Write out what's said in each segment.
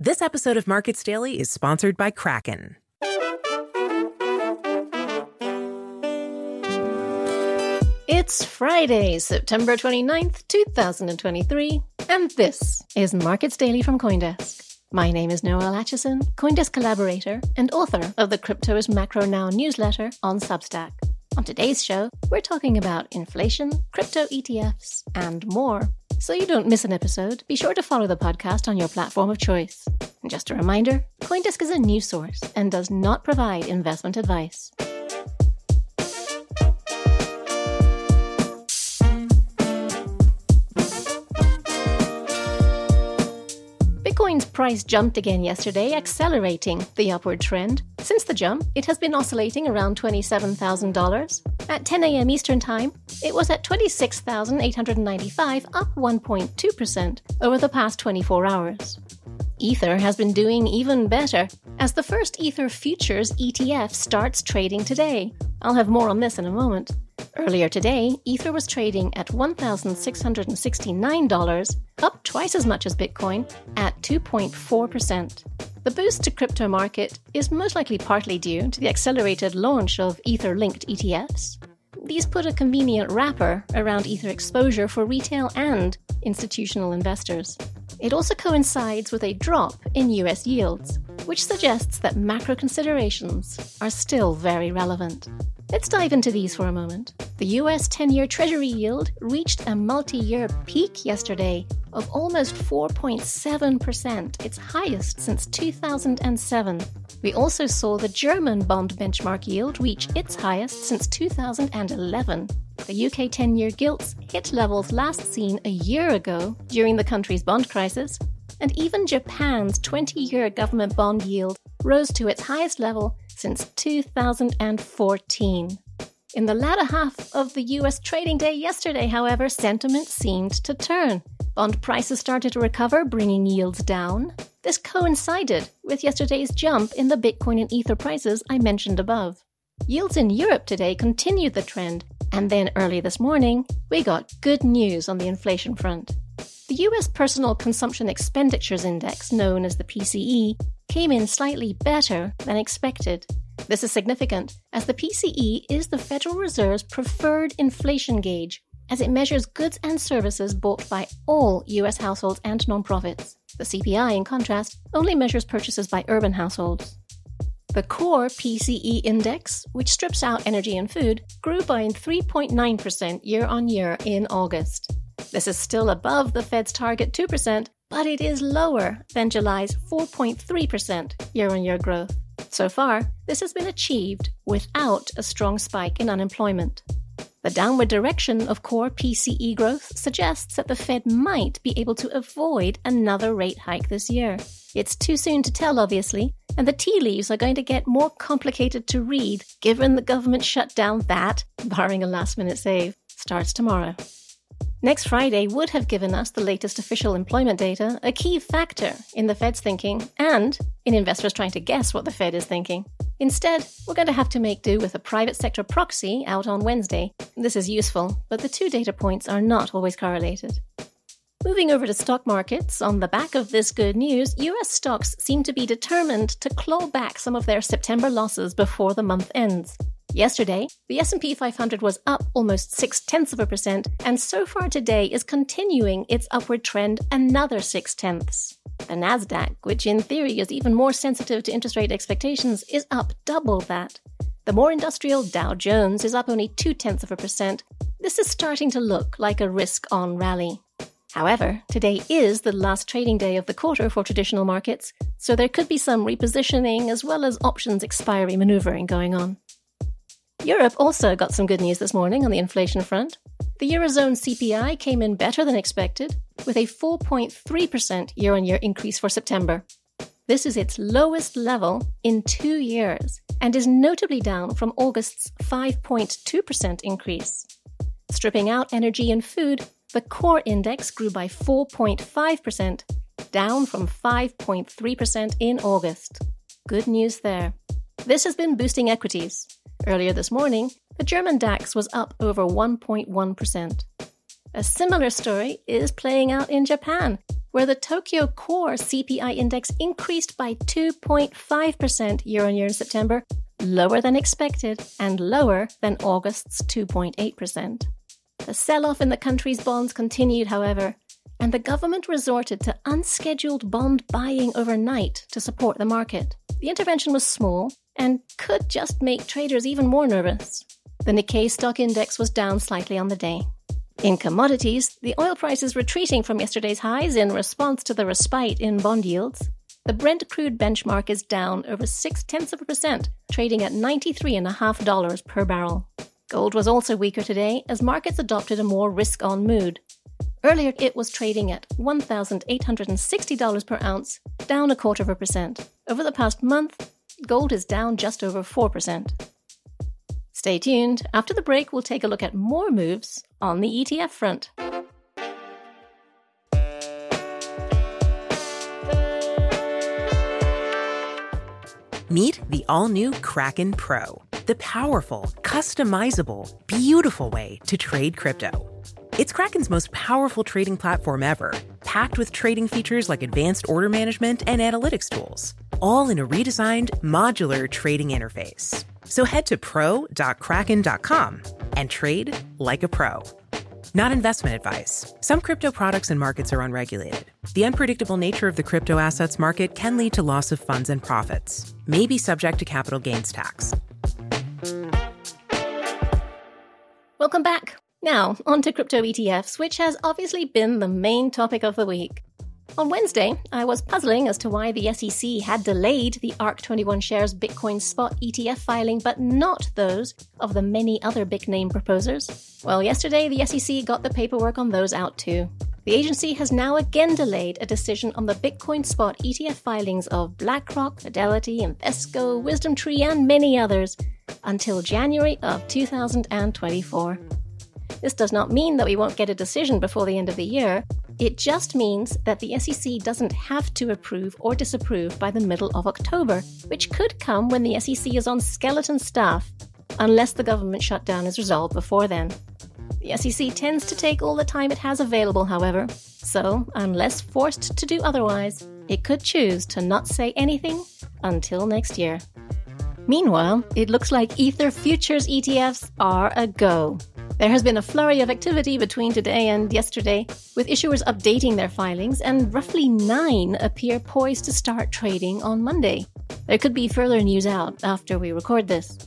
This episode of Markets Daily is sponsored by Kraken. It's Friday, September 29th, 2023, and this is Markets Daily from Coindesk. My name is Noelle Acheson, Coindesk collaborator and author of the Crypto is Macro Now newsletter on Substack. On today's show, we're talking about inflation, crypto ETFs, and more. So you don't miss an episode, be sure to follow the podcast on your platform of choice. And just a reminder Coindesk is a news source and does not provide investment advice. Bitcoin's price jumped again yesterday, accelerating the upward trend. Since the jump, it has been oscillating around $27,000. At 10 a.m. Eastern Time, it was at 26,895, up 1.2% over the past 24 hours. Ether has been doing even better, as the first Ether Futures ETF starts trading today. I'll have more on this in a moment. Earlier today, Ether was trading at $1,669, up twice as much as Bitcoin, at 2.4%. The boost to crypto market is most likely partly due to the accelerated launch of Ether linked ETFs. These put a convenient wrapper around Ether exposure for retail and institutional investors. It also coincides with a drop in US yields, which suggests that macro considerations are still very relevant. Let's dive into these for a moment. The US 10 year Treasury yield reached a multi year peak yesterday of almost 4.7%, its highest since 2007. We also saw the German bond benchmark yield reach its highest since 2011. The UK 10 year gilts hit levels last seen a year ago during the country's bond crisis, and even Japan's 20 year government bond yield rose to its highest level since 2014. In the latter half of the US trading day yesterday, however, sentiment seemed to turn. Bond prices started to recover, bringing yields down. This coincided with yesterday's jump in the Bitcoin and Ether prices I mentioned above. Yields in Europe today continued the trend, and then early this morning, we got good news on the inflation front. The US Personal Consumption Expenditures Index, known as the PCE, came in slightly better than expected. This is significant, as the PCE is the Federal Reserve's preferred inflation gauge, as it measures goods and services bought by all US households and nonprofits. The CPI, in contrast, only measures purchases by urban households. The core PCE index, which strips out energy and food, grew by 3.9% year on year in August. This is still above the Fed's target 2%, but it is lower than July's 4.3% year on year growth. So far, this has been achieved without a strong spike in unemployment. The downward direction of core PCE growth suggests that the Fed might be able to avoid another rate hike this year. It's too soon to tell, obviously, and the tea leaves are going to get more complicated to read given the government shutdown that, barring a last minute save, starts tomorrow. Next Friday would have given us the latest official employment data, a key factor in the Fed's thinking and in investors trying to guess what the Fed is thinking. Instead, we're going to have to make do with a private sector proxy out on Wednesday. This is useful, but the two data points are not always correlated. Moving over to stock markets, on the back of this good news, US stocks seem to be determined to claw back some of their September losses before the month ends. Yesterday, the S&P 500 was up almost 6 tenths of a percent, and so far today is continuing its upward trend another 6 tenths. The Nasdaq, which in theory is even more sensitive to interest rate expectations, is up double that. The more industrial Dow Jones is up only 2 tenths of a percent. This is starting to look like a risk-on rally. However, today is the last trading day of the quarter for traditional markets, so there could be some repositioning as well as options expiry maneuvering going on. Europe also got some good news this morning on the inflation front. The Eurozone CPI came in better than expected, with a 4.3% year on year increase for September. This is its lowest level in two years and is notably down from August's 5.2% increase. Stripping out energy and food, the core index grew by 4.5%, down from 5.3% in August. Good news there. This has been boosting equities. Earlier this morning, the German DAX was up over 1.1%. A similar story is playing out in Japan, where the Tokyo Core CPI index increased by 2.5% year on year in September, lower than expected and lower than August's 2.8%. The sell off in the country's bonds continued, however, and the government resorted to unscheduled bond buying overnight to support the market. The intervention was small, and could just make traders even more nervous. The Nikkei stock index was down slightly on the day. In commodities, the oil price is retreating from yesterday's highs in response to the respite in bond yields. The Brent crude benchmark is down over six tenths of a percent, trading at $93.5 per barrel. Gold was also weaker today as markets adopted a more risk on mood. Earlier, it was trading at $1,860 per ounce, down a quarter of a percent. Over the past month, gold is down just over 4%. Stay tuned. After the break, we'll take a look at more moves on the ETF front. Meet the all new Kraken Pro, the powerful, customizable, beautiful way to trade crypto. It's Kraken's most powerful trading platform ever, packed with trading features like advanced order management and analytics tools all in a redesigned modular trading interface. So head to pro.kraken.com and trade like a pro. Not investment advice. Some crypto products and markets are unregulated. The unpredictable nature of the crypto assets market can lead to loss of funds and profits, may be subject to capital gains tax. Welcome back. Now, on to crypto ETFs, which has obviously been the main topic of the week. On Wednesday, I was puzzling as to why the SEC had delayed the ARK21 shares Bitcoin spot ETF filing, but not those of the many other big name proposers. Well, yesterday, the SEC got the paperwork on those out too. The agency has now again delayed a decision on the Bitcoin spot ETF filings of BlackRock, Fidelity, Invesco, WisdomTree, and many others until January of 2024. This does not mean that we won't get a decision before the end of the year, it just means that the SEC doesn't have to approve or disapprove by the middle of October, which could come when the SEC is on skeleton staff, unless the government shutdown is resolved before then. The SEC tends to take all the time it has available, however, so unless forced to do otherwise, it could choose to not say anything until next year. Meanwhile, it looks like Ether futures ETFs are a go. There has been a flurry of activity between today and yesterday, with issuers updating their filings, and roughly nine appear poised to start trading on Monday. There could be further news out after we record this.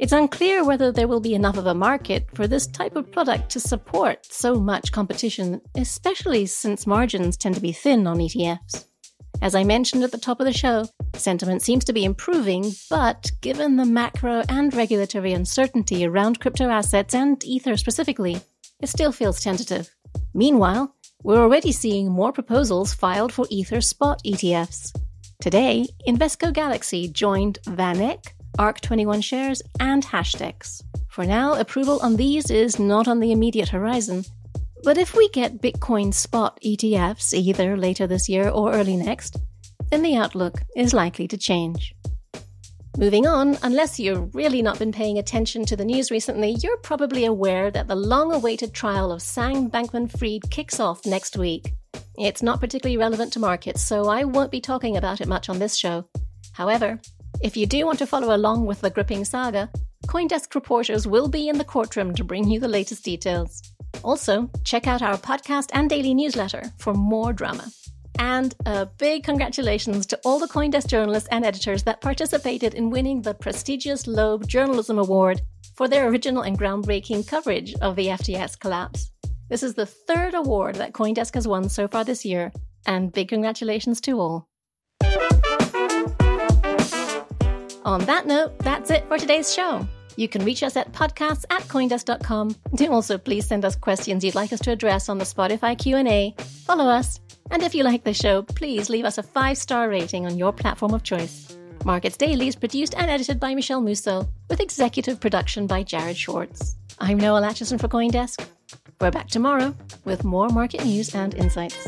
It's unclear whether there will be enough of a market for this type of product to support so much competition, especially since margins tend to be thin on ETFs. As I mentioned at the top of the show, sentiment seems to be improving, but given the macro and regulatory uncertainty around crypto assets and Ether specifically, it still feels tentative. Meanwhile, we're already seeing more proposals filed for Ether spot ETFs. Today, Invesco Galaxy joined VanEck, ARK21 shares, and Hashdex. For now, approval on these is not on the immediate horizon, but if we get Bitcoin spot ETFs either later this year or early next, then the outlook is likely to change. Moving on, unless you've really not been paying attention to the news recently, you're probably aware that the long awaited trial of Sam Bankman Fried kicks off next week. It's not particularly relevant to markets, so I won't be talking about it much on this show. However, if you do want to follow along with the gripping saga, Coindesk reporters will be in the courtroom to bring you the latest details. Also, check out our podcast and daily newsletter for more drama. And a big congratulations to all the Coindesk journalists and editors that participated in winning the prestigious Loeb Journalism Award for their original and groundbreaking coverage of the FTX collapse. This is the third award that Coindesk has won so far this year, and big congratulations to all. On that note, that's it for today's show. You can reach us at podcasts at coindesk.com. Do also please send us questions you'd like us to address on the Spotify Q&A. Follow us and if you like the show, please leave us a five star rating on your platform of choice. Markets Daily is produced and edited by Michele Musso, with executive production by Jared Schwartz. I'm Noelle Acheson for Coindesk. We're back tomorrow with more market news and insights.